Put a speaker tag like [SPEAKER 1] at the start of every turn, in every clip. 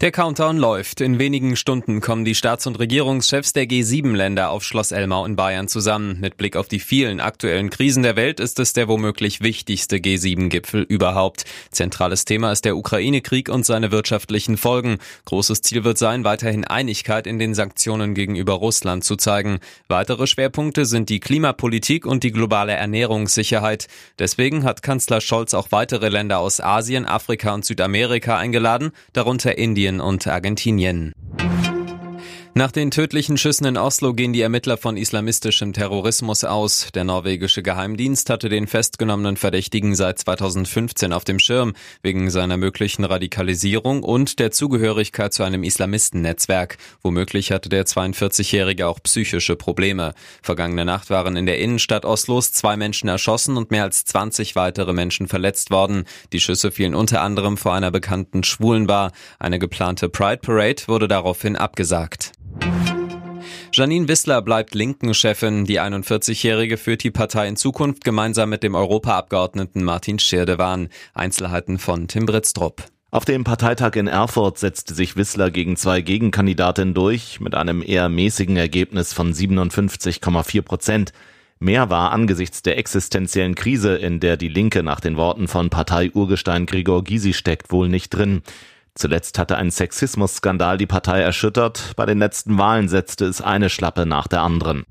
[SPEAKER 1] Der Countdown läuft. In wenigen Stunden kommen die Staats- und Regierungschefs der G7-Länder auf Schloss Elmau in Bayern zusammen. Mit Blick auf die vielen aktuellen Krisen der Welt ist es der womöglich wichtigste G7-Gipfel überhaupt. Zentrales Thema ist der Ukraine-Krieg und seine wirtschaftlichen Folgen. Großes Ziel wird sein, weiterhin Einigkeit in den Sanktionen gegenüber Russland zu zeigen. Weitere Schwerpunkte sind die Klimapolitik und die globale Ernährungssicherheit. Deswegen hat Kanzler Scholz auch weitere Länder aus Asien, Afrika und Südamerika eingeladen, darunter Indien und Argentinien. Nach den tödlichen Schüssen in Oslo gehen die Ermittler von islamistischem Terrorismus aus. Der norwegische Geheimdienst hatte den festgenommenen Verdächtigen seit 2015 auf dem Schirm, wegen seiner möglichen Radikalisierung und der Zugehörigkeit zu einem Islamistennetzwerk. Womöglich hatte der 42-Jährige auch psychische Probleme. Vergangene Nacht waren in der Innenstadt Oslos zwei Menschen erschossen und mehr als 20 weitere Menschen verletzt worden. Die Schüsse fielen unter anderem vor einer bekannten Schwulenbar. Eine geplante Pride Parade wurde daraufhin abgesagt. Janine Wissler bleibt Linken-Chefin. Die 41-Jährige führt die Partei in Zukunft gemeinsam mit dem Europaabgeordneten Martin Schirdewan. Einzelheiten von Tim Britztrup.
[SPEAKER 2] Auf dem Parteitag in Erfurt setzte sich Wissler gegen zwei Gegenkandidatinnen durch, mit einem eher mäßigen Ergebnis von 57,4 Prozent. Mehr war angesichts der existenziellen Krise, in der die Linke nach den Worten von Partei-Urgestein Gregor Gysi steckt, wohl nicht drin. Zuletzt hatte ein Sexismusskandal die Partei erschüttert. Bei den letzten Wahlen setzte es eine Schlappe nach der anderen.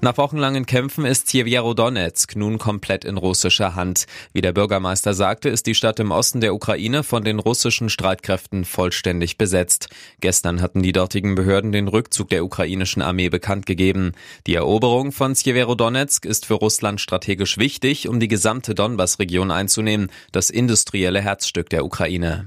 [SPEAKER 1] Nach wochenlangen Kämpfen ist Sjeverodonetsk nun komplett in russischer Hand. Wie der Bürgermeister sagte, ist die Stadt im Osten der Ukraine von den russischen Streitkräften vollständig besetzt. Gestern hatten die dortigen Behörden den Rückzug der ukrainischen Armee bekannt gegeben. Die Eroberung von Sjeverodonetsk ist für Russland strategisch wichtig, um die gesamte Donbass-Region einzunehmen, das industrielle Herzstück der Ukraine.